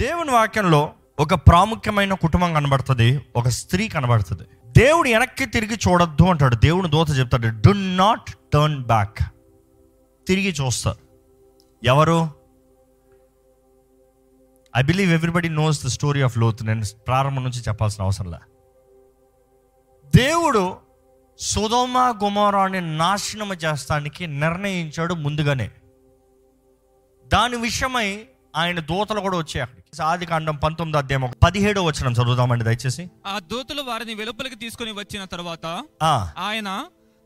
దేవుని వాక్యంలో ఒక ప్రాముఖ్యమైన కుటుంబం కనబడుతుంది ఒక స్త్రీ కనబడుతుంది. దేవుడు వెనక్కి తిరిగి చూడొద్దు అంటాడు. దేవుని దోత చెప్తాడు డు నాట్ టర్న్ బ్యాక్ తిరిగి చూస్తారు ఎవరు? I believe everybody knows the story of Lot నేను ప్రారంభం నుంచి చెప్పాల్సిన అవసరంలే దేవుడు సుధోమ గుమారాన్ని నాశనం చేస్తానికి నిర్ణయించాడు ముందుగానే. దాని విషయమై ఆయన దూతలు కూడా వచ్చాయి అక్కడికి. ఆది కాండం పంతొమ్మిది అధ్యాయం పదిహేడో వచ్చిన చదువుదామండి దయచేసి. ఆ దూతలు వారిని వెలుపలికి తీసుకొని వచ్చిన తర్వాత ఆ. ఆయన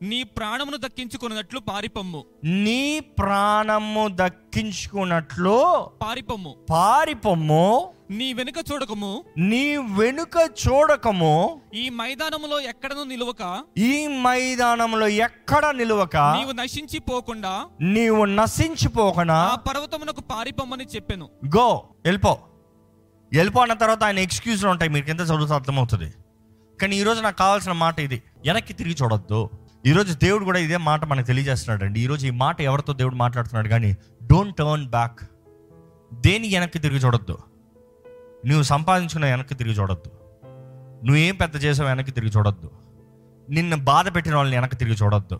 నీ ప్రాణమును దక్కించుకున్నట్లు పారిపమ్ము. నీ ప్రాణము దక్కించుకున్నట్లు పారిపమ్ము. పారిపొమ్ము. నీ వెనుక చూడకము. నీ వెనుక చూడకము. ఈ మైదానములో ఎక్కడను నిలువక. ఈ మైదానంలో ఎక్కడ నిలువక. నీవు నశించి పోకుండా. నీవు నశించిపోకనా ఆ పర్వతమునకు పారిపమ్మని చెప్పాను. గో వెళ్ళిపో. వెళ్ళిపో అన్న తర్వాత ఆయన ఎక్స్క్యూజ్లు ఉంటాయి. మీరు కింద చదువుతూ అర్థమవుతుంది. కానీ ఈరోజు నాకు కావాల్సిన మాట ఇది. వెనక్కి తిరిగి చూడొద్దు. ఈరోజు దేవుడు కూడా ఇదే మాట మనకు తెలియజేస్తున్నాడు అండి ఈరోజు ఈ మాట ఎవరితో దేవుడు మాట్లాడుతున్నాడు కానీ డోంట్ టర్న్ బ్యాక్ దేని వెనక్కి తిరిగి చూడొద్దు. నువ్వు సంపాదించుకున్న వెనక్కి తిరిగి చూడొద్దు. నువ్వేం పెద్ద చేసావు వెనక్కి తిరిగి చూడొద్దు. నిన్ను బాధ పెట్టిన వాళ్ళని వెనక్కి తిరిగి చూడొద్దు.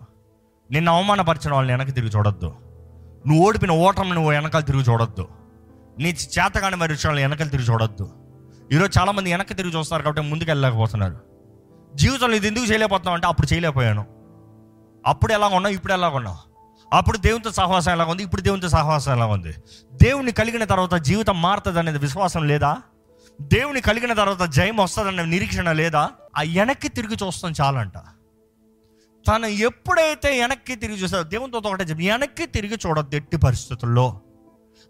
నిన్ను అవమానపరిచిన వాళ్ళని వెనక్కి తిరిగి చూడొద్దు. నువ్వు ఓడిపిన ఓటమి నువ్వు వెనకాల తిరిగి చూడొద్దు. నీ చేతగాని మరి విషయాలు వెనకాల తిరిగి చూడొద్దు. ఈరోజు చాలామంది వెనక్కి తిరిగి చూస్తున్నారు కాబట్టి ముందుకు వెళ్ళలేకపోతున్నారు. జీవితంలో ఇది ఎందుకు చేయలేకపోతున్నావు అంటే అప్పుడు చేయలేకపోయాను. అప్పుడు ఎలా ఉన్నావు? ఇప్పుడు ఎలా ఉన్నావు? అప్పుడు దేవునితో సహవాసం ఎలా ఉంది? ఇప్పుడు దేవునితో సహవాసం ఎలా ఉంది? దేవుని కలిగిన తర్వాత జీవితం మారుతుంది అనేది విశ్వాసం లేదా? దేవుని కలిగిన తర్వాత జయం వస్తుందనే నిరీక్షణ లేదా? ఆ వెనక్కి తిరిగి చూస్తాం చాలంట. తను ఎప్పుడైతే వెనక్కి తిరిగి చూస్తాడో దేవునితో ఒకటే చెప్పి వెనక్కి తిరిగి చూడద్దు ఎట్టి పరిస్థితుల్లో.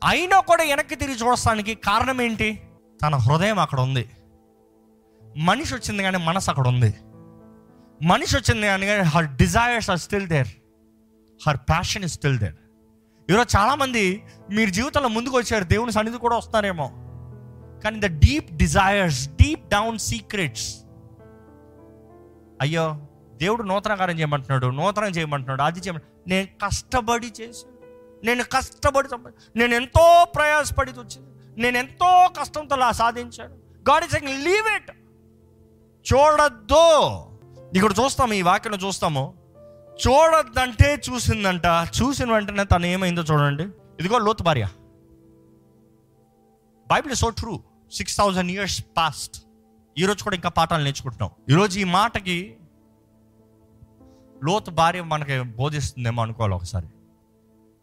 అయినా కూడా వెనక్కి తిరిగి చూడటానికి కారణం ఏంటి? తన హృదయం అక్కడ ఉంది. మనిషి వచ్చింది కానీ మనసు అక్కడ ఉంది. మనిషి వచ్చింది కానీ her desires are still there her passion is still there ఈరోజు చాలామంది మీరు జీవితంలో ముందుకు వచ్చారు దేవుని సన్నిధి కూడా వస్తారేమో కానీ the deep desires deep down secrets అయ్యో దేవుడు నూతనకారం చేయమంటున్నాడు నూతనం చేయమంటున్నాడు అది చేయమంటున్నాడు నేను కష్టపడి చేసి నేను కష్టపడి నేను ఎంతో ప్రయాసపడి వచ్చింది. నేను ఎంతో కష్టంతో సాధించాను. గాడ్ ఇస్ లీవ్ ఇట్ చూడద్దు. ఇక్కడ చూస్తాము ఈ వాక్యం చూస్తాము. చూడొద్దంటే చూసిందంట చూసిన వెంటనే తను ఏమైందో చూడండి. ఇదిగో లోతు భార్య. Bible so true six thousand years past ఈరోజు కూడా ఇంకా పాఠాలు నేర్చుకుంటున్నాం. ఈరోజు ఈ మాటకి లోతు భార్య మనకి బోధిస్తుందేమో అనుకోవాలి ఒకసారి.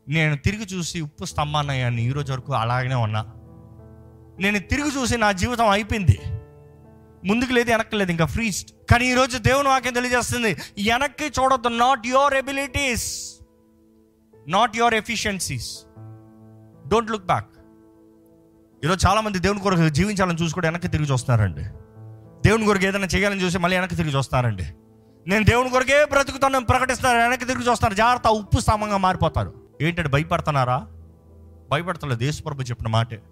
నేను తిరిగి చూసి ఉప్పు స్తంభాన్నయ్యాన్ని ఈరోజు వరకు అలాగనే ఉన్నా. నేను తిరిగి చూసి నా జీవితం అయిపోయింది. ముందుకు లేదు వెనక్కి లేదు ఇంకా ఫ్రీస్ట్ కానీ ఈరోజు దేవుని వాక్యం తెలియజేస్తుంది వెనక్కి చూడొద్దు not your abilities not your efficiencies don't look back ఈరోజు చాలామంది దేవుని కొరకు జీవించాలని చూసి కూడా వెనక్కి తిరిగి చూస్తున్నారండి. దేవుని కొరకు ఏదైనా చేయాలని చూసి మళ్ళీ వెనక్కి తిరిగి చూస్తున్నారండి. నేను దేవుని కొరకే బ్రతుకుతాను ప్రకటిస్తాను వెనక్కి తిరిగి చూస్తాను జాగ్రత్త ఉప్పు స్తంభంగా మారిపోతారు. ఏంటంటే భయపడుతున్నారా? భయపడతలేదు. యేసుప్రభు చెప్పిన మాటే.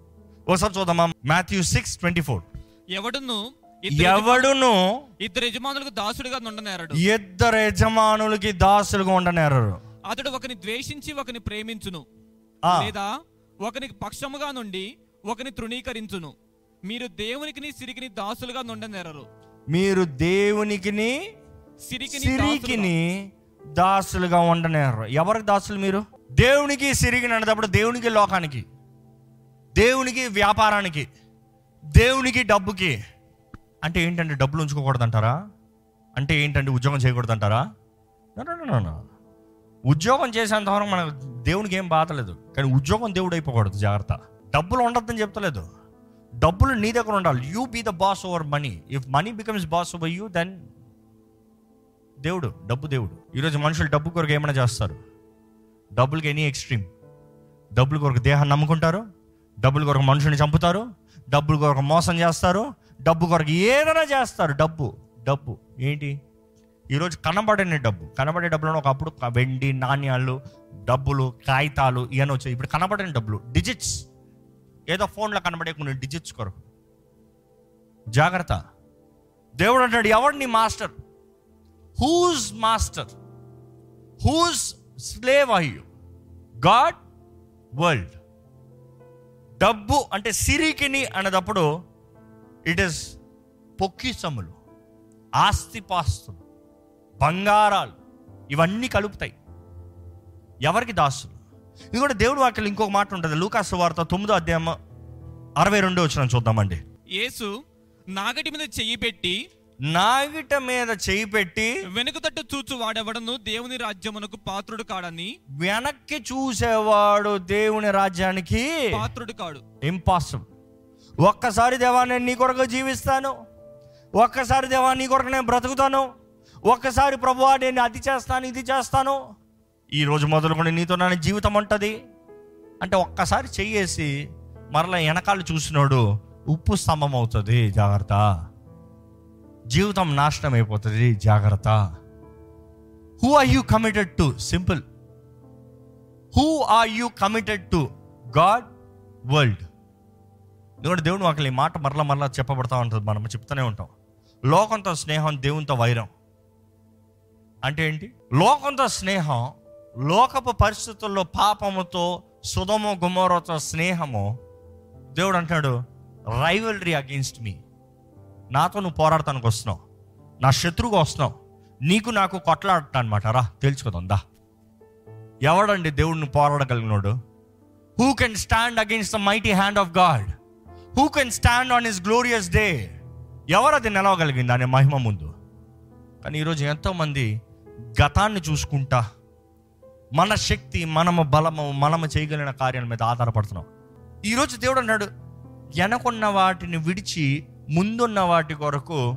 ఒకసారి చూద్దామా? Matthew six twenty four. ఎవడును ఎవడును? ఇద్దరు యజమానులకు దాసుడిగా నుండనేరడు. ఇద్దరు యజమానులకి దాసులుగా ఉండనేరరు. అతడు ఒకని ద్వేషించి ఒకని ప్రేమించును. లేదా ఒకనికి పక్షముగా నుండి ఒకని తృణీకరించును. మీరు దేవునికి సిరికిని దాసులుగా నుండనేరరు. మీరు దేవునికిని సిరికిని సిరికిని దాసులుగా. ఉండనేరు ఎవరికి దాసులు మీరు? దేవునికి సిరికిని అనేటప్పుడు దేవునికి లోకానికి. దేవునికి వ్యాపారానికి. దేవునికి డబ్బుకి. అంటే ఏంటంటే డబ్బులు ఉంచుకోకూడదంటారా? అంటే ఏంటంటే ఉద్యోగం చేయకూడదంటారా? అంటారా ఉద్యోగం చేసేంతవరకు మనకు దేవునికి ఏం బాధలేదు కానీ ఉద్యోగం దేవుడు అయిపోకూడదు జాగ్రత్త. డబ్బులు ఉండద్దని చెప్తలేదు. డబ్బులు నీ దగ్గర ఉండాలి. You be the boss over money if money becomes boss over you then దేవుడు డబ్బు దేవుడు. ఈరోజు మనుషులు డబ్బు కొరకు ఏమైనా చేస్తారు? డబ్బులకి ఎనీ ఎక్స్ట్రీమ్. డబ్బుల కొరకు దేహాన్ని నమ్ముకుంటారు? డబ్బుల కొరకు మనుషుని చంపుతారు? డబ్బుల కొరకు మోసం చేస్తారు? డబ్బు కొరకు ఏదైనా చేస్తారు డబ్బు డబ్బు. ఏంటి? ఈరోజు కనబడని డబ్బు. కనబడే డబ్బులను ఒకప్పుడు వెండి నాణ్యాలు డబ్బులు కాగితాలు ఇవన్నీ వచ్చాయి. ఇప్పుడు కనబడని డబ్బులు డిజిట్స్ ఏదో ఫోన్లో కనబడే కొన్ని డిజిట్స్ కొరకు. జాగ్రత్త. దేవుడు అంటాడు ఎవడు నీ master who's master who's slave are God world డబ్బు అంటే సిరికిని అనేటప్పుడు ఇట్ ఇస్ పొక్కిసములు ఆస్తిపాస్తులు బంగారాలు ఇవన్నీ కలుపుతాయి. ఎవరికి దాసులు? ఇది కూడా దేవుడి వాక్యం ఇంకొక మాట ఉంటుంది. లూకాసు వార్త తొమ్మిదో అధ్యాయం అరవై రెండో వచ్చిన చూద్దామండి. యేసు నాగటి మీద చెయ్యి పెట్టి నాగిట మీద చేయి పెట్టి వెనుక తట్టు చూచు వాడెవడను దేవుని రాజ్యమునకు పాత్రుడు కాడని వెనక్కి చూసేవాడు దేవుని రాజ్యానికి పాత్రుడు కాడు. ఇంపాసిబుల్ ఒక్కసారి దేవా నేను నీ కొరకు జీవిస్తాను. ఒక్కసారి దేవా నీ కొరకు నేను బ్రతుకుతాను. ఒక్కసారి ప్రభువా నేను అది చేస్తాను ఇది చేస్తాను. ఈ రోజు మొదలుకొని నీతో నా జీవితం ఉంటుంది. అంటే ఒక్కసారి చెయ్యేసి మరలా వెనకాల చూసినోడు ఉప్పు స్తంభం అవుతుంది. జాగ్రత్త. జీవితం నాశనం అయిపోతుంది. జాగ్రత్త. Who are you committed to simple who are you committed to God world ఎందుకంటే దేవుడు వాకి ఈ మాట మరలా మరలా చెప్పబడతా ఉంటుంది. మనం చెప్తూనే ఉంటాం. లోకంతో స్నేహం దేవునితో వైరం. అంటే ఏంటి? లోకంతో స్నేహం లోకపు పరిస్థితుల్లో పాపముతో సుధము గుమోరతో స్నేహము దేవుడు అంటాడు రైవలరీ అగెయిన్స్ట్ మీ నాతో నువ్వు పోరాడటానికి వస్తున్నావు. నా శత్రువుగా వస్తున్నావు. నీకు నాకు కొట్లాడటం అనమాట రా తెలుసుకుందా ఎవడండి దేవుడిని పోరాడగలిగినోడు? Who can stand against the mighty hand of God who can stand on his glorious day ఎవరు అది నిలవగలిగింది అనే మహిమ ముందు? కానీ ఈరోజు ఎంతోమంది గతాన్ని చూసుకుంటా మన శక్తి మనము బలము మనము చేయగలిగిన కార్యాల మీద ఆధారపడుతున్నాం. ఈరోజు దేవుడు అన్నాడు వెనకున్న వాటిని విడిచి ముందున్న వాటి కొరకు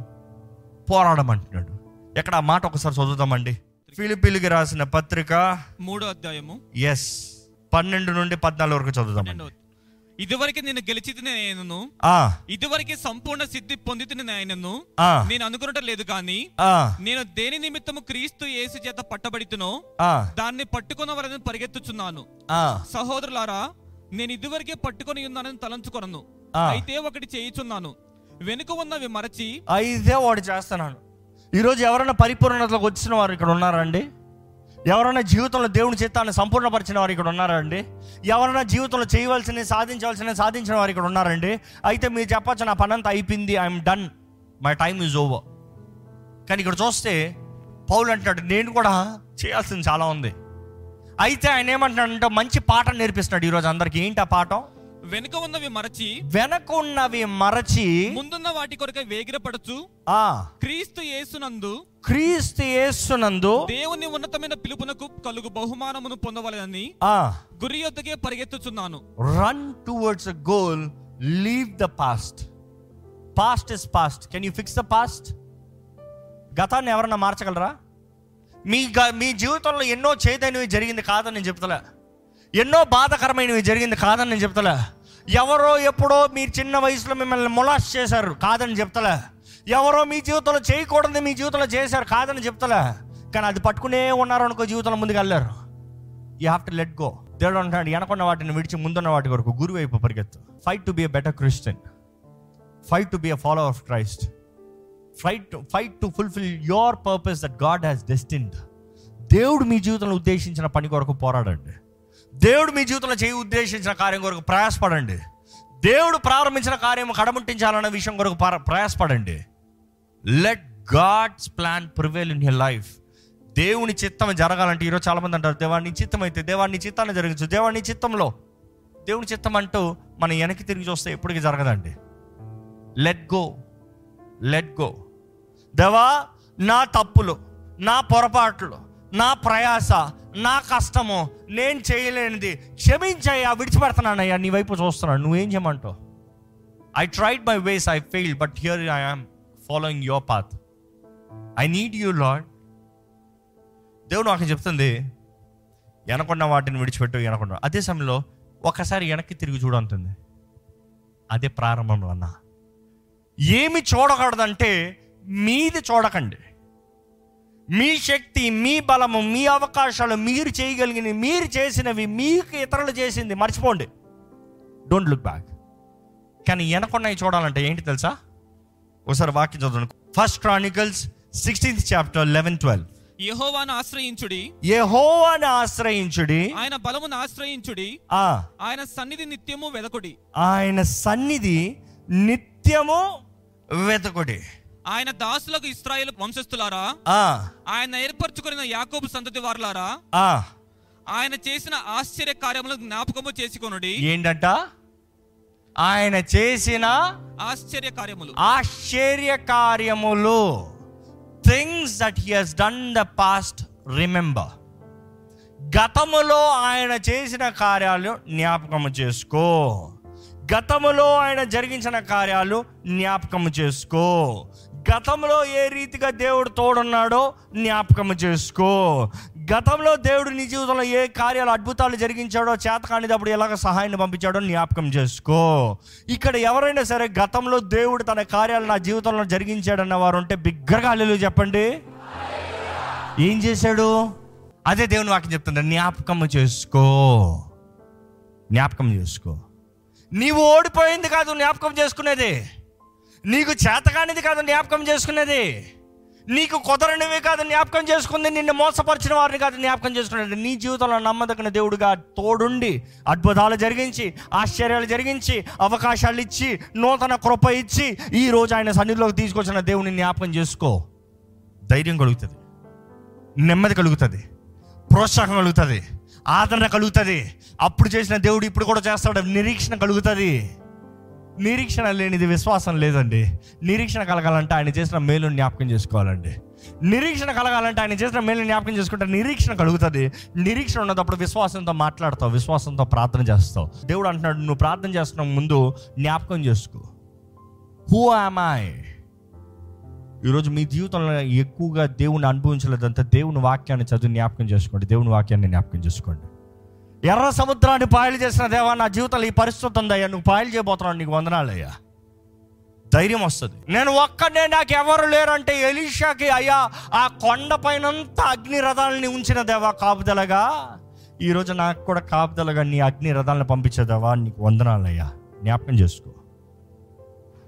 పోరాడమంటున్నాడు ఎక్కడ ఆ మాట ఒకసారి చదువుతామండి ఫిలిపిలికి రాసిన పత్రిక మూడో అధ్యాయము. ఎస్ పన్నెండు నుండి పద్నాలుగు వరకు పన్నెండవ ఇదివరకు నేను గెలిచితిని ఆయనను ఆ, ఇదివరకే సంపూర్ణ సిద్ధి పొందితిని ఆయనను ఆ, నేను అనుకున్నట్టు లేదు కానీ ఆ, నేను దేని నిమిత్తము క్రీస్తు యేసు చేత పట్టబడితునో ఆ, దాన్ని పట్టుకున్న వరదని పరిగెత్తుచున్నాను. ఆ, సహోదరులారా నేను ఇదివరకే పట్టుకొని ఉన్నానని తలంచుకొనను. అయితే ఒకటి చేయుచున్నాను. వెనుక ఉన్నవి మరచి అయితే వాడు చేస్తున్నాను. ఈరోజు ఎవరైనా పరిపూర్ణతలోకి వచ్చిన వారు ఇక్కడ ఉన్నారా అండి? ఎవరైనా జీవితంలో దేవుని చిత్తాన్ని సంపూర్ణపరిచిన వారు ఇక్కడ ఉన్నారండి? ఎవరైనా జీవితంలో చేయవలసిన సాధించవలసిన సాధించిన వారు ఇక్కడ ఉన్నారండి? అయితే మీరు చెప్పచ్చు నా పనంతా అయిపోయింది I'm done. My time is over. కానీ ఇక్కడ చూస్తే పౌలు అంటున్నాడు నేను కూడా చేయాల్సింది చాలా ఉంది. అయితే ఆయన ఏమంటున్నాడంటే మంచి పాఠం నేర్పిస్తున్నాడు ఈరోజు అందరికి. ఏంటి ఆ పాఠం? వెనుక ఉన్నవి మరచి వెనకున్నవి మరచి ముందున్న వాటి కొరకై వేగిరపడచ్చు ఆ. క్రీస్తు యేసునందు క్రీస్తు యేసునందు దేవుని ఉన్నతమైన పిలుపునకు కలుగు బహుమానమును పొందవలెనని ఆ. గురి యొద్దకే పరిగెత్తుచున్నాను. Run towards a goal leave the past past is past can you fix the past గతాన్ని ఎవరన్నా మార్చగలరా? మీ మీ జీవితంలో ఎన్నో చేదైనవి జరిగింది కాదని నేను చెప్తలే. ఎన్నో బాధకరమైనవి జరిగింది కాదని నేను చెప్తలే. ఎవరో ఎప్పుడో మీరు చిన్న వయసులో మిమ్మల్ని మొలాస్ చేశారు కాదని చెప్తలే. ఎవరో మీ జీవితంలో చేయకూడదు మీ జీవితంలో చేశారు కాదని చెప్తలే. కానీ అది పట్టుకునే ఉన్నారు అనుకో జీవితంలో ముందుకు వెళ్ళారు you have to let go దేవుడు అంటాడు వెనకున్న వాటిని విడిచి ముందున్న వాటి వరకు గురువు వైపు పరిగెత్తు fight to be a better Christian fight to be a follow of Christ fight fight to fulfil your purpose that God has destined దేవుడు మీ జీవితంలో ఉద్దేశించిన పని కొరకు పోరాడండి. దేవుడు మీ జీవితంలో చేయి ఉద్దేశించిన కార్యం కొరకు ప్రయాసపడండి. దేవుడు ప్రారంభించిన కార్యం కడముట్టించాలన్న విషయం కొరకు ప్ర- ప్రయాసపడండి. Let God's plan prevail in here life దేవుని చిత్తం జరగాలంటే ఈరోజు చాలామంది అంటారు దేవాన్ని చిత్తం అయితే దేవాన్ని చిత్తాన్ని జరగచ్చు దేవాన్ని చిత్తంలో. దేవుని చిత్తం అంటూ మనం వెనక్కి తిరిగి చూస్తే ఎప్పటికీ జరగదండి. లెట్ గో లెట్ గో దేవా నా తప్పులు నా పొరపాట్లు నా ప్రయాస నా కష్టము నేను చేయలేనిది క్షమించయ్యా విడిచిపెడుతున్నానయ్యా నీ వైపు చూస్తున్నాను. నువ్వేం చేయమంటావు? I tried my ways I fail but here I am following your path I need you Lord దేవుడు నాకు చెప్తుంది వెనకున్న వాటిని విడిచిపెట్టు వెనకున్న. అదే సమయంలో ఒకసారి వెనక్కి తిరిగి చూడంతుంది అదే ప్రారంభంలో అన్న. ఏమి చూడకూడదంటే మీది చూడకండి. మీ శక్తి మీ బలము మీ అవకాశాలు మీరు చేయగలిగినవి మీరు చేసినవి మీకు ఇతరులు చేసింది. మర్చిపోండి. డోంట్ లుక్ బ్యాక్ కానీ వెనకున్నవి చూడాలంటే ఏంటి తెలుసా? ఒకసారి వాక్యం చదవండి first Chronicles sixteenth chapter eleven twelve యెహోవాను ఆశ్రయించుడి. యెహోవాను ఆశ్రయించుడి. ఆయన బలమును ఆశ్రయించుడి. ఆ. ఆయన సన్నిధి నిత్యము వెదకుడి. ఆయన సన్నిధి నిత్యము వెతకుడి ఆయన దాసులకు ఇస్రాయేల్ వంశస్థులారా? ఆ. ఆయన ఏర్పరచుకున్న యాకోబు సంతతి వారులారా? ఆ. ఆయన చేసిన ఆశ్చర్య కార్యములను జ్ఞాపకము చేసుకొనుడి. ఏంటంట? ఆయన చేసిన ఆశ్చర్య కార్యములు. ఆశ్చర్య కార్యములు. Things that he has done the past remember గతములో ఆయన చేసిన కార్యాలు జ్ఞాపకము చేసుకో. గతములో ఆయన జరిగించిన కార్యాలు జ్ఞాపకము చేసుకో. గతంలో ఏ రీతిగా దేవుడు తోడున్నాడో జ్ఞాపకం చేసుకో. గతంలో దేవుడు నీ జీవితంలో ఏ కార్యాలు అద్భుతాలు జరిగించాడో చేతకానిదప్పుడు ఎలాగ సహాయాన్ని పంపించాడో జ్ఞాపకం చేసుకో. ఇక్కడ ఎవరైనా సరే గతంలో దేవుడు తన కార్యాలు నా జీవితంలో జరిగించాడన్న వారు ఉంటే బిగ్గరగా హల్లెలూయా చెప్పండి. ఏం చేశాడు? అదే దేవుని వాక్యం చెప్తుంది జ్ఞాపకం చేసుకో. జ్ఞాపకం చేసుకో. నీవు ఓడిపోయింది కాదు జ్ఞాపకం చేసుకునేది. నీకు చేతకానిది కాదు జ్ఞాపకం చేసుకునేది. నీకు కుదరనివి కాదు జ్ఞాపకం చేసుకుంది నిన్ను మోసపరిచిన వారిని కాదు జ్ఞాపకం చేసుకునేది. నీ జీవితంలో నమ్మదగిన దేవుడుగా తోడుండి అద్భుతాలు జరిగించి ఆశ్చర్యాలు జరిగించి అవకాశాలు ఇచ్చి నూతన కృప ఇచ్చి ఈ రోజు ఆయన సన్నిధిలోకి తీసుకొచ్చిన దేవుని జ్ఞాపకం చేసుకో. ధైర్యం కలుగుతుంది. నెమ్మది కలుగుతుంది. ప్రోత్సాహం కలుగుతుంది. ఆదరణ కలుగుతుంది. అప్పుడు చేసిన దేవుడు ఇప్పుడు కూడా చేస్తాడు. నిరీక్షణ కలుగుతుంది. నిరీక్షణ లేనిది విశ్వాసం లేదండి. నిరీక్షణ కలగాలంటే ఆయన చేసిన మేలు జ్ఞాపకం చేసుకోవాలండి. నిరీక్షణ కలగాలంటే ఆయన చేసిన మేలు జ్ఞాపకం చేసుకుంటే నిరీక్షణ కలుగుతుంది. నిరీక్షణ ఉన్నప్పుడు విశ్వాసంతో మాట్లాడతావు విశ్వాసంతో ప్రార్థన చేస్తావు. దేవుడు అంటున్నాడు నువ్వు ప్రార్థన చేస్తున్న ముందు జ్ఞాపకం చేసుకో. హూ ఐ ఈరోజు మీ జీవితంలో ఎక్కువగా దేవుని అనుభవించలేదంతా దేవుని వాక్యాన్ని చదివి జ్ఞాపకం చేసుకోండి. దేవుని వాక్యాన్ని జ్ఞాపకం చేసుకోండి. ఎర్ర సముద్రాన్ని పాయలు చేసిన దేవా నా జీవితంలో ఈ పరిస్థితి ఉందయ్యా నువ్వు పాయలు చేయబోతున్నావు నీకు వందనాలయ్యా. ధైర్యం వస్తుంది. నేను ఒక్కడే నాకు ఎవరు లేరంటే ఎలీషాకి అయ్యా ఆ కొండ పైనంతా అగ్ని రథాలని ఉంచిన దేవా కాపుదలగా. ఈరోజు నాకు కూడా కాపుదలగా నీ అగ్ని రథాలను పంపించేదేవా నీకు వందనాలయ్యా. జ్ఞాపకం చేసుకో.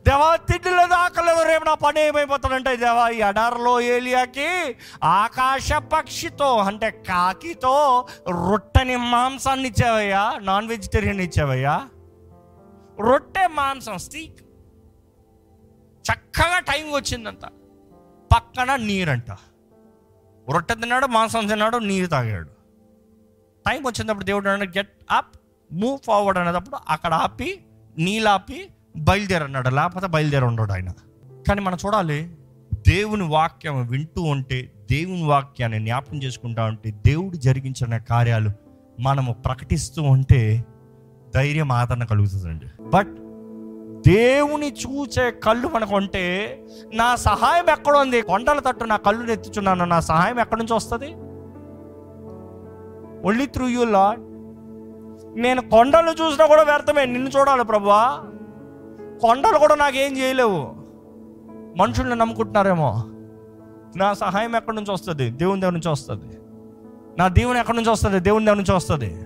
దేవా తిండి లేదు ఆకలేదు రేపు నా పని ఏమైపోతాడంటే దేవా ఈ అడార్లో ఏలియాకి ఆకాశ పక్షితో అంటే కాకితో రొట్టెని మాంసాన్ని ఇచ్చావయ్యా నాన్ వెజిటేరియన్ ఇచ్చావయ్యా. రొట్టె మాంసం స్టీక్. చక్కగా టైం వచ్చిందంట. పక్కన నీరంట. రొట్టె తిన్నాడు మాంసం తిన్నాడు నీరు తాగాడు. టైం వచ్చినప్పుడు దేవుడు అన్నాడు గెట్ అప్ మూవ్ ఫార్వర్డ్ అనేటప్పుడు అక్కడ ఆపి నీళ్ళు ఆపి బయలుదేరన్నాడు లేకపోతే బయలుదేరి ఉండడు ఆయన. కానీ మనం చూడాలి దేవుని వాక్యం వింటూ ఉంటే దేవుని వాక్యాన్ని జ్ఞాపకం చేసుకుంటా ఉంటే దేవుడు జరిగించిన కార్యాలు మనము ప్రకటిస్తూ ఉంటే ధైర్యం ఆదరణ కలుగుతుందండి. బట్ దేవుని చూచే కళ్ళు మనకు ఉంటే నా సహాయం ఎక్కడ ఉంది? కొండల తట్టు నా కళ్ళు నెత్తుచున్నాను నా సహాయం ఎక్కడి నుంచి వస్తుంది? ఓన్లీ త్రూ యూ లాడ్ నేను కొండలు చూసినా కూడా వ్యర్థమే నిన్ను చూడాలి ప్రభువా. కొండలు కూడా నాకేం చేయలేవు. మనుషుల్ని నమ్ముకుంటున్నారేమో. నా సహాయం ఎక్కడి నుంచి వస్తుంది? దేవుని దగ్గర నుంచి వస్తుంది. నా దేవుని ఎక్కడి నుంచి వస్తుంది? దేవుని దగ్గర నుంచి వస్తుంది.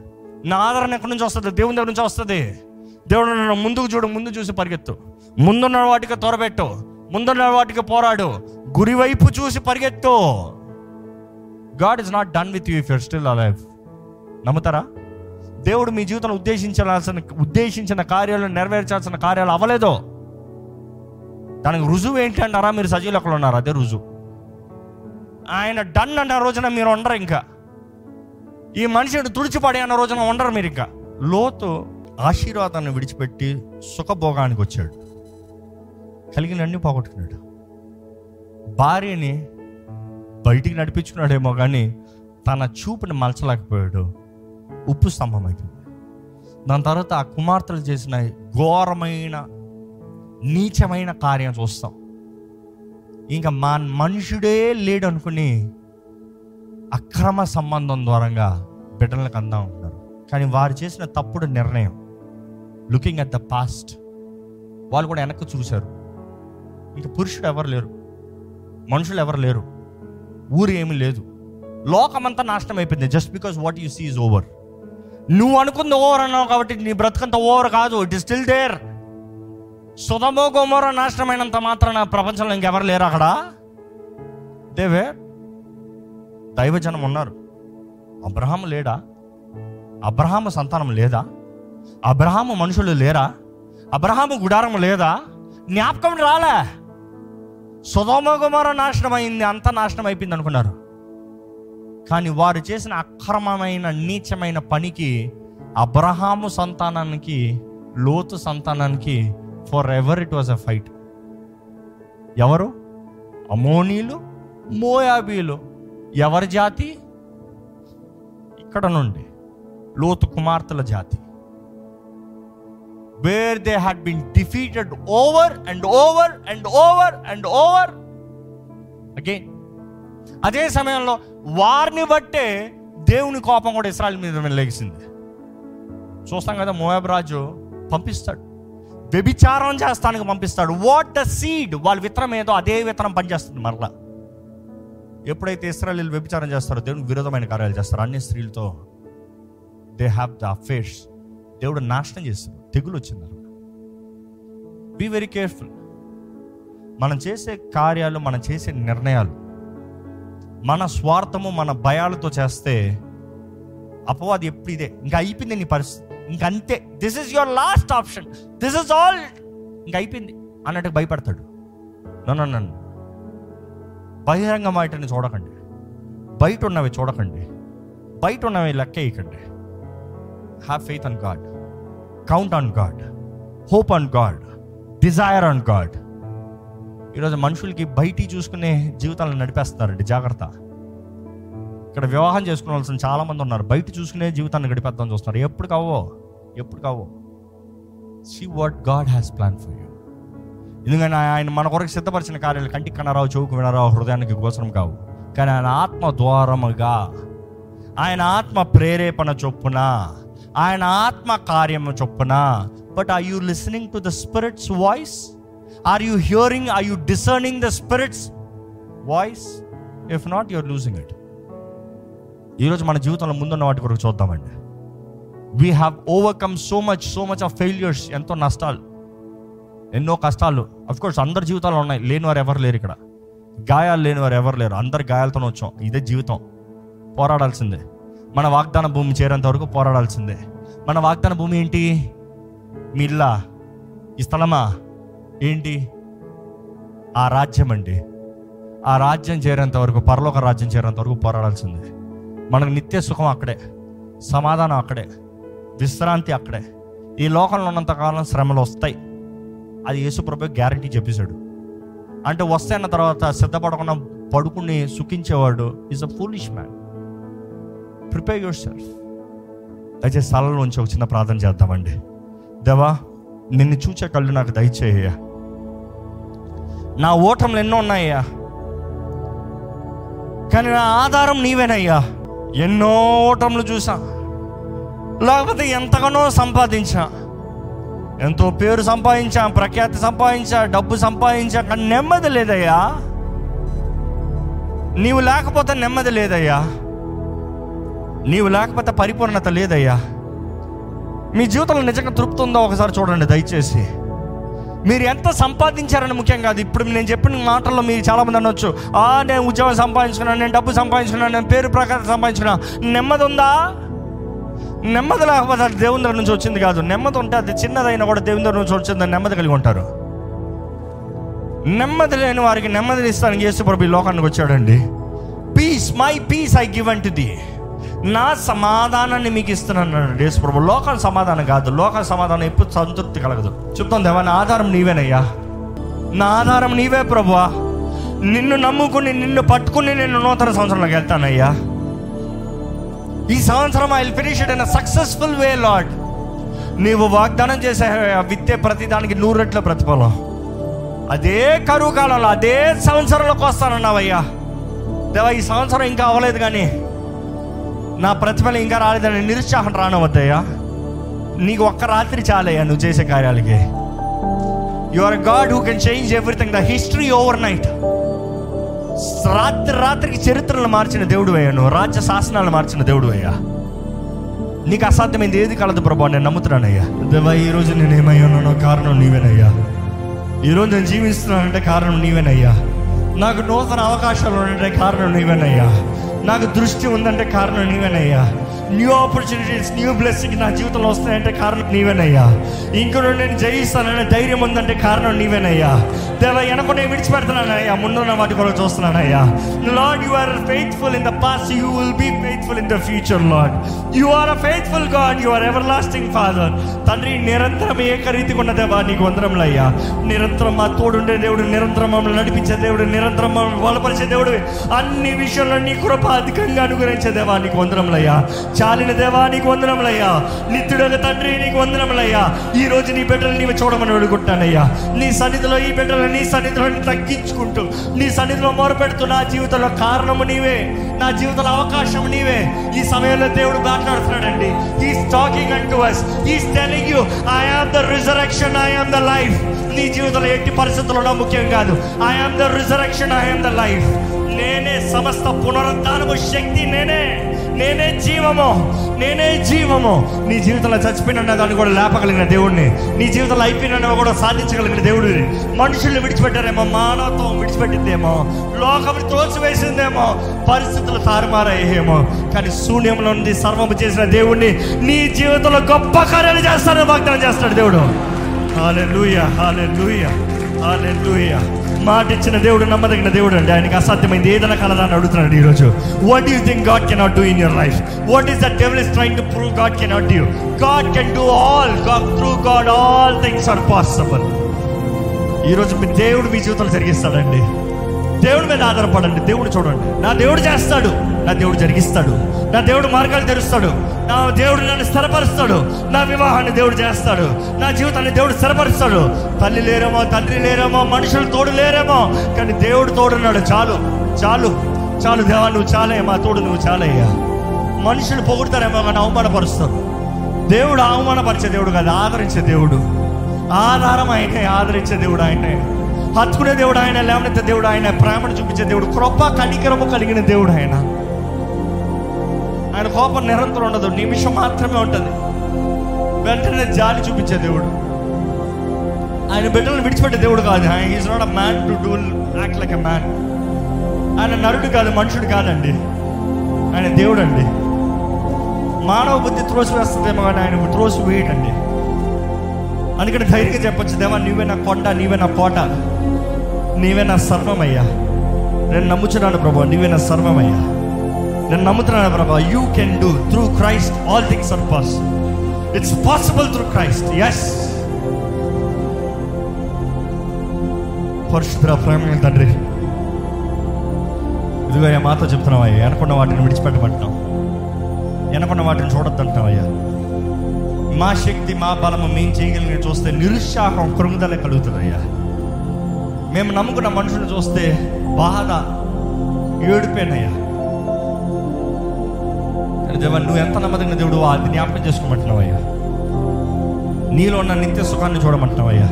నా ఆదరణ ఎక్కడి నుంచి వస్తుంది? దేవుని దగ్గర నుంచి వస్తుంది. దేవుడు నన్ను ముందుకు చూడు ముందు చూసి పరిగెత్తు. ముందున్న వాటికి త్వరబెట్టు ముందున్న వాటికి పోరాడు. గురివైపు చూసి పరిగెత్తు. God is not done with you if you're still alive నమ్ముతారా? దేవుడు మీ జీవితంలో ఉద్దేశించాల్సిన ఉద్దేశించిన కార్యాలు నెరవేర్చాల్సిన కార్యాలు అవ్వలేదో? దానికి రుజువు ఏంటి అంటారా? మీరు సజీలకులు ఉన్నారు? అదే రుజువు. ఆయన డన్ అన్న రోజున మీరు ఉండరు ఇంకా. ఈ మనిషిని తుడిచిపడే అన్న రోజున ఉండరు మీరు ఇంకా. లోతు ఆశీర్వాదాన్ని విడిచిపెట్టి సుఖభోగానికి వచ్చాడు. కలిగినన్ని పోగొట్టుకున్నాడు. భార్యని బయటికి నడిపించుకున్నాడేమో కానీ తన చూపుని మలచలేకపోయాడు. ఉప్పు స్తంభం అయిపోయింది దాని తర్వాత ఆ కుమార్తెలు చేసిన ఘోరమైన నీచమైన కార్యం చూస్తాం. ఇంకా మా మనుషుడే లేడు అనుకుని అక్రమ సంబంధం ద్వారంగా బిడ్డలకు అందా ఉంటున్నారు కానీ వారు చేసిన తప్పుడు నిర్ణయం లుకింగ్ అట్ ద పాస్ట్ వాళ్ళు కూడా వెనక్కి చూశారు. ఇంకా పురుషుడు ఎవరు లేరు? మనుషులు ఎవరు లేరు? ఊరు ఏమీ లేదు. లోకమంతా నాశనం అయిపోయింది. Just because what you see is over నువ్వు అనుకుంది ఓవర్ అన్నావు కాబట్టి నీ బ్రతుకంత ఓవర్ కాదు. It is still there Sodom Gomorrah నాశనమైనంత మాత్రాన ప్రపంచంలో ఇంకెవరు లేరు అక్కడ? దేవే దైవజనం ఉన్నారు. అబ్రహాము లేడా? అబ్రహాము సంతానం లేదా? అబ్రహాము మనుషులు లేరా? అబ్రహాము గుడారం లేదా? జ్ఞాపకం రాలే. సుధోమ కుమార నాశనం అయింది అంత నాశనం అయిపోయింది అనుకున్నారు. కానీ వారు చేసిన అక్రమమైన నీచమైన పనికి అబ్రహాము సంతానానికి లోతు సంతానానికి forever it was a fight ఎవరు? అమోనీలు మోయాబీలు. ఎవరి జాతి? ఇక్కడ నుండి. లోతు కుమార్తెల జాతి. Where they had been defeated over and over and over and over again అదే సమయంలో వారిని బట్టే దేవుని కోపం కూడా ఇస్రాయల్ మీద లేచింది చూస్తాం కదా మోయాబ్ రాజు పంపిస్తాడు. వ్యభిచారం చేస్తానికి పంపిస్తాడు. What the seed? వాళ్ళ విత్తనం ఏదో అదే విత్తనం పనిచేస్తుంది మరలా. ఎప్పుడైతే ఇస్రాయలీలు వ్యభిచారం చేస్తారో దేవుని విరోధమైన కార్యాలు చేస్తారు. అన్ని స్త్రీలతో దే హ్యావ్ ద అఫేర్స్ దేవుడు నాశనం చేస్తారు తెగులు వచ్చింది బీ వెరీ కేర్ఫుల్ మనం చేసే కార్యాలు మనం చేసే నిర్ణయాలు మన స్వార్థము మన భయాలతో చేస్తే అపవాది ఎప్పుడు ఇదే. ఇంకా అయిపోయింది నీ పరిస్థితి. ఇంక అంతే. This is your last option this is all ఇంక అయిపోయింది అన్నట్టు భయపడతాడు. నన్ను నన్ను బహిరంగ చూడకండి బయట ఉన్నవి చూడకండి. బయట ఉన్నవి లెక్క వేయకండి have faith on God count on God hope on God desire on God ఈరోజు మనుషులకి బయటి చూసుకునే జీవితాలను నడిపేస్తున్నారండి జాగ్రత్త. ఇక్కడ వివాహం చేసుకోవాల్సిన చాలా మంది ఉన్నారు. బయట చూసుకునే జీవితాన్ని గడిపేద్దాం చూస్తున్నారు. ఎప్పుడు కావో ఎప్పుడు కావో. See what God has plan for you ఎందుకంటే ఆయన మన కొరకు సిద్ధపరిచిన కార్యాలు కంటికి కనరావు చెవుకు వినరావు హృదయానికి గోచరం కావు. కానీ ఆయన ఆత్మ ద్వారముగా ఆయన ఆత్మ ప్రేరేపణ చొప్పున ఆయన ఆత్మ కార్యము చొప్పున but are you listening to the spirit's voice are you hearing are you discerning the spirit's voice if not you're losing it ఈరోజు మన జీవితంలో ముందున్న వాటి కొరకు చూద్దామండి. We have overcome so much so much of failures ఎంతో నష్టాలు. ఎన్నో కష్టాలు. అఫ్ కోర్స్ అందరి జీవితాలు ఉన్నాయి. లేని వారు ఎవరు లేరు ఇక్కడ. గాయాలు లేని వారు ఎవరు లేరు. అందరు గాయాలతోనే వచ్చాం. ఇదే జీవితం. పోరాడాల్సిందే. మన వాగ్దాన భూమి చేరేంత వరకు పోరాడాల్సిందే. మన వాగ్దాన భూమి ఏంటి? మీ ఇల్లా? ఈ స్థలమా? ఏంటి? ఆ రాజ్యం అండి. ఆ రాజ్యం చేరేంత వరకు పరలోక రాజ్యం చేరేంత వరకు పోరాడాల్సిందే. మనకు నిత్య సుఖం అక్కడే సమాధానం అక్కడే విశ్రాంతి అక్కడే. ఈ లోకంలో ఉన్నంత కాలం శ్రమలు వస్తాయి. అది యేసుప్రభు గ్యారంటీ చెప్పేశాడు. అంటే వస్తాయన్న తర్వాత సిద్ధపడకుండా పడుకుని సుఖించేవాడు is a foolish man prepare yourself దయచేసి స్థలంలో ఉంచి ఒక చిన్న ప్రార్థన చేద్దామండి. దేవా నిన్ను చూచే కళ్ళు నాకు దయచేయ్యా. నా ఓటములు ఎన్నో ఉన్నాయ్యా. కానీ నా ఆధారం నీవేనయ్యా. ఎన్నో ఓటములు చూసా లేకపోతే ఎంతగానో సంపాదించా. ఎంతో పేరు సంపాదించా ప్రఖ్యాతి సంపాదించా డబ్బు సంపాదించా కానీ నెమ్మది లేదయ్యా. నీవు లేకపోతే నెమ్మది లేదయ్యా. నీవు లేకపోతే పరిపూర్ణత లేదయ్యా. మీ జీవితంలో నిజంగా తృప్తి ఉందో? ఒకసారి చూడండి దయచేసి. మీరు ఎంత సంపాదించారని ముఖ్యం కాదు. ఇప్పుడు నేను చెప్పిన మాటల్లో మీరు చాలామంది అనొచ్చు. ఆ నేను ఉద్యోగం సంపాదించుకున్నాను నేను డబ్బు సంపాదించుకున్నాను నేను పేరు ప్రకారం సంపాదించుకున్నా. నెమ్మది ఉందా నెమ్మది లేకపోతే అది దేవుని దగ్గర నుంచి వచ్చింది కాదు. నెమ్మది ఉంటే అది చిన్నదైనా కూడా దేవుని దగ్గర నుంచి వచ్చిందని నెమ్మది కలిగి ఉంటారు. నెమ్మది లేని వారికి నెమ్మదిని ఇస్తాను యేసు ప్రభు ఈ లోకానికి వచ్చాడండి. Peace my peace I give unto thee నా సమాధానాన్ని మీకు ఇస్తున్నాను యేసు ప్రభు లోకల్ సమాధానం కాదు. లోకల్ సమాధానం ఎప్పుడు సంతృప్తి కలగదు. చెప్తాం దేవా నా ఆధారం నీవేనయ్యా. నా ఆధారం నీవే ప్రభువా. నిన్ను నమ్ముకుని నిన్ను పట్టుకుని నేను నూతన సంవత్సరంలోకి వెళ్తానయ్యా. ఈ సంవత్సరం I finish it in successful way Lord నీవు వాగ్దానం చేసే విత్తే ప్రతి దానికి నూరు రెట్ల ప్రతిఫలం. అదే కరువు కాలంలో అదే సంవత్సరంలోకి వస్తానన్నావయ్యా. దేవా ఈ సంవత్సరం ఇంకా అవ్వలేదు కానీ నా ప్రతిఫలం ఇంకా రాలేదని నిరుత్సాహం రానవద్దయ్యా. నీకు ఒక్క రాత్రి చాలయ్యా నువ్వు చేసే కార్యాలకి. You are God who can change everything the history overnight రాత్రి రాత్రికి చరిత్రలు మార్చిన దేవుడు అయ్యా నువ్వు. రాజ్య శాసనాలు మార్చిన దేవుడు అయ్యా నీకు అసాధ్యమైంది ఏది కలదు ప్రభా నేను నమ్ముతున్నానయ్యా. దేవా ఈ రోజు నేను ఏమై ఉన్నానో కారణం నీవేనయ్యా. ఈ రోజు నేను జీవిస్తున్నానంటే కారణం నీవేనయ్యా. నాకు నూతన అవకాశాలు ఉండే కారణం నీవేనయ్యా. నాకు దృష్టి ఉందంటే కారణం నీవేనయ్యా. న్యూ ఆపర్చునిటీస్ న్యూ బ్లెస్సింగ్ నా జీవితంలో వస్తాయంటే కారణం నీవేనయ్యా. ఇంకొక నేను జయిస్తాననే ధైర్యం ఉందంటే కారణం నీవేనయ్యా. దేవా వెనక నేను విడిచిపెడుతున్నానయ్యా. ముందున్న వాటి కొరకు చూస్తున్నానయ్యా. Lord you are faithful in the past you will be faithful in the future Lord you are a faithful God you are everlasting father తండ్రి నిరంతరం ఏకరీతిగా ఉన్న దేవా నీకు వందరములయ్యా నిరంతరం మా తోడుండే దేవుడు నిరంతరం మమ్మల్ని నడిపించే దేవుడు నిరంతరం మమ్మల్ని బలపరిచే దేవుడు. అన్ని విషయంలో నీ కృప అధికంగా అనుగ్రహించే దేవా నీకు వందరములయ్యా చాలిన దేవా నీకు వందనములయ్యా. నిత్యుడగ తండ్రి నీకు వందనములయ్యా. ఈ రోజు నీ బిడ్డలు నీవు చూడమని అడుగుంటానయ్యా నీ సన్నిధిలో ఈ బిడ్డలు నీ సన్నిధిలో తగ్గించుకుంటూ నీ సన్నిధిలో మొరపెడుతూ నా జీవితంలో కారణము నీవే. నా జీవితంలో అవకాశం నీవే. ఈ సమయంలో దేవుడు మాట్లాడుతున్నాడండి. He's talking and to us he's telling you I am the resurrection I am the life నీ జీవితంలో ఎట్టి పరిస్థితుల్లో ముఖ్యం కాదు. I am the resurrection I am the life నేనే సమస్త పునరుద్ధానము శక్తి నేనే. నేనే జీవము నేనే జీవము. నీ జీవితంలో చచ్చిపోయిన దాన్ని కూడా లేపగలిగిన దేవుడిని నీ జీవితంలో అయిపోయినా కూడా సాధించగలిగిన దేవుడిని మనుషుల్ని విడిచిపెట్టారేమో మానవత్వం విడిచిపెట్టిందేమో లోకం త్రోసివేసిందేమో పరిస్థితులు తారుమారయ్యేమో. కానీ శూన్యంలో నుండి సర్వము చేసిన దేవుణ్ణి నీ జీవితంలో గొప్ప కార్యాలు చేస్తానని వాగ్దానం చేస్తాడు దేవుడు. Hallelujah hallelujah hallelujah. మాట ఇచ్చిన దేవుడు నమ్మదగిన దేవుడు అండి. ఆయనకి అసాధ్యమైంది. ఏదైనా కలదా అని అడుగుతున్నాడు ఈరోజు. What you think God cannot do in your life what is the devil is trying to prove God cannot do God can do all through God all things are possible ఈరోజు మీ దేవుడు మీ జీవితంలో జరిగిస్తాడండి. దేవుడి మీద ఆధారపడండి. దేవుడు చూడండి. నా దేవుడు చేస్తాడు. నా దేవుడు జరిగిస్తాడు. నా దేవుడు మార్గాలు తెరుస్తాడు. నా దేవుడు నన్ను స్థిరపరుస్తాడు. నా వివాహాన్ని దేవుడు చేస్తాడు. నా జీవితాన్ని దేవుడు స్థిరపరుస్తాడు. తల్లి లేరేమో తండ్రి లేరేమో మనుషులు తోడు లేరేమో కానీ దేవుడు తోడున్నాడు. చాలు చాలు చాలు దేవా నువ్వు చాలే మా తోడు నువ్వు చాలయ్యా. మనుషులు పొగుడతారేమో కానీ అవమానపరుస్తారు. దేవుడు అవమానపరిచే దేవుడు కాదు ఆదరించే దేవుడు. ఆధారం ఆయనే ఆదరించే దేవుడు ఆయనే హత్తుకునే దేవుడు ఆయన లేవనెత్తే దేవుడు ఆయన ప్రేమను చూపించే దేవుడు కృప కనికరము కలిగిన దేవుడు ఆయన. ఆయన కోపం నిరంతరం ఉండదు నిమిషం మాత్రమే ఉంటుంది. వెంటనే జాలి చూపించే దేవుడు. ఆయన బిడ్డలను విడిచిపెట్టే దేవుడు కాదు. Is not a man to do act like a man ఆయన నరుడు కాదు మనుషుడు కాదండి. ఆయన దేవుడు అండి మానవ బుద్ధి త్రోసి వేస్తుందేమో కానీ ఆయన త్రోసి వేయడండి అందుకని ధైర్యంగా చెప్పొచ్చు దేవా నీవే నా కొండ నీవే నా కోట. నీవే నా సర్వమయ్యా. నేను నమ్ముచున్నాను ప్రభా నీవే నా సర్వమయ్యా. నేను నమ్ముతున్నాను ప్రభా you can do through Christ all things are pass it's possible through Christ yes పరిశుద్ధ ప్రేమ తండ్రి. ఇదిగో అయ్యా మాతో చెప్తున్నావు అయ్యా వెనకున్న వాటిని విడిచిపెట్టమంటున్నాం ఎనకున్న వాటిని చూడొద్దంటున్నావు అయ్యా మా శక్తి మా బలము మేము చేయగలిగిన చూస్తే నిరుత్సాహం కృంగుదల కలుగుతుంది అయ్యా మేము నమ్ముకున్న మనుషులు చూస్తే బాధ ఏడిపోయినయ్యా. కానీ దేవా నువ్వు ఎంత నమ్మదగిన దేవుడు అది జ్ఞాపకం చేసుకోమంటున్నావయ్యా. నీలో ఉన్న నిత్య సుఖాన్ని చూడమంటున్నావయ్యా.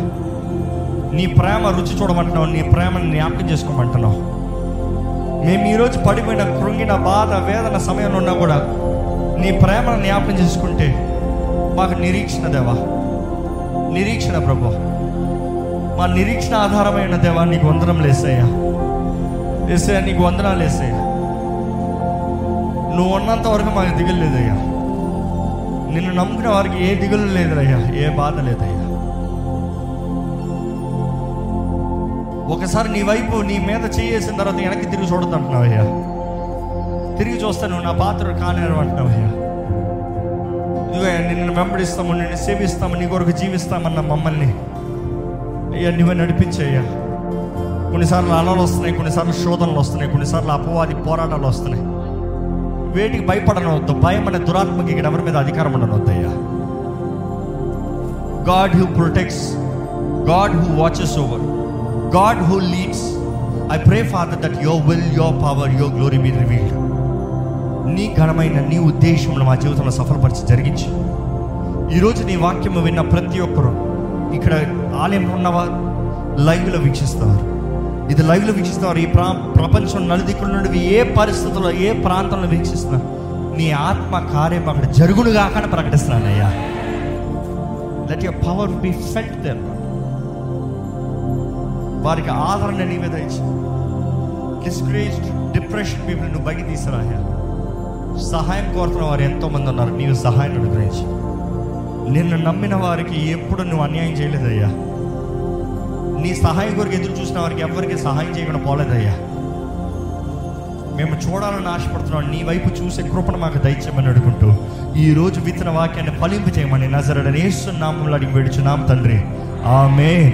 నీ ప్రేమ రుచి చూడమంటున్నావు నీ ప్రేమను జ్ఞాపకం చేసుకోమంటున్నావు. మేము ఈరోజు పడిపోయిన కృంగిన బాధ వేదన సమయంలో ఉన్నా కూడా నీ ప్రేమను జ్ఞాపకం చేసుకుంటే మాకు నిరీక్షణ దేవా. నిరీక్షణ ప్రభు. మా నిరీక్షణ ఆధారమైన దేవా నీకు వందనం లేసయ్యా. లేసయ్యా నీకు వందనాలు లేసయ్యా. నువ్వు ఉన్నంత వరకు మాకు దిగులు లేదయ్యా. నిన్ను నమ్ముకునే వారికి ఏ దిగులు లేదయ్యా ఏ బాధ లేదయ్యా. ఒకసారి నీ వైపు నీ మీద చేసిన తర్వాత వెనక్కి తిరిగి చూడద్దు అయ్యా తిరిగి చూస్తే నువ్వు నా పాత్ర కానేరు అంటున్నావయ్యా. ఇదిగో నిన్ను వెంబడిస్తాము నిన్ను సేవిస్తాము నీ కొరకు జీవిస్తామన్న మమ్మల్ని అయ్యా నువ్వే నడిపించయ్యా. కొన్నిసార్లు అలలు వస్తున్నాయి కొన్నిసార్లు శోధనలు వస్తున్నాయి కొన్నిసార్లు అపవాది పోరాటాలు వస్తున్నాయి. వేటికి భయపడనవద్దు భయం అనే దురాత్మకి ఇక్కడ ఎవరి మీద అధికారం ఉండనవద్దయ్యా God who protects God who watches over God who leads I pray father that your will your power your glory me revealed నీ ఘనమైన నీ ఉద్దేశంలో మా జీవితంలో సఫలపరిచి జరిగించి. ఈరోజు నీ వాక్యము విన్న ప్రతి ఒక్కరు ఇక్కడ ఆలయంలో ఉన్నవారు లైవ్లో వీక్షిస్తారు ఇది లైవ్లో వీక్షిస్తారు ఈ ప్రా ప్రపంచం నలుదిక్కుల నుండి ఏ పరిస్థితుల్లో ఏ ప్రాంతంలో వీక్షిస్తున్నారు నీ ఆత్మ కార్యం అక్కడ జరుగును కాకుండా ప్రకటిస్తున్నానయ్యా. Let your power be felt them వారికి ఆదరణ నీవేద ఇచ్చి డిస్కరేజ్డ్ డిప్రెషన్ పీపుల్ నువ్వు బయట తీసుకురాయా సహాయం కోరుతున్న వారు ఎంతోమంది ఉన్నారు. నీవు సహాయం అనుగ్రహించి. నిన్ను నమ్మిన వారికి ఎప్పుడు నువ్వు అన్యాయం చేయలేదయ్యా. నీ సహాయం కొరకు ఎదురు చూసిన వారికి ఎవరికి సహాయం చేయకుండా పోలేదయ్యా. మేము చూడాలని ఆశపడుతున్నాం. నీ వైపు చూసే కృపను మాకు దయచేయమని అడుగుంటూ ఈ రోజు విత్తన వాక్యాన్ని ఫలింపు చేయమని నజరడనేస్తున్నాము అడిగి వేడుచున్నాం తండ్రి. ఆమె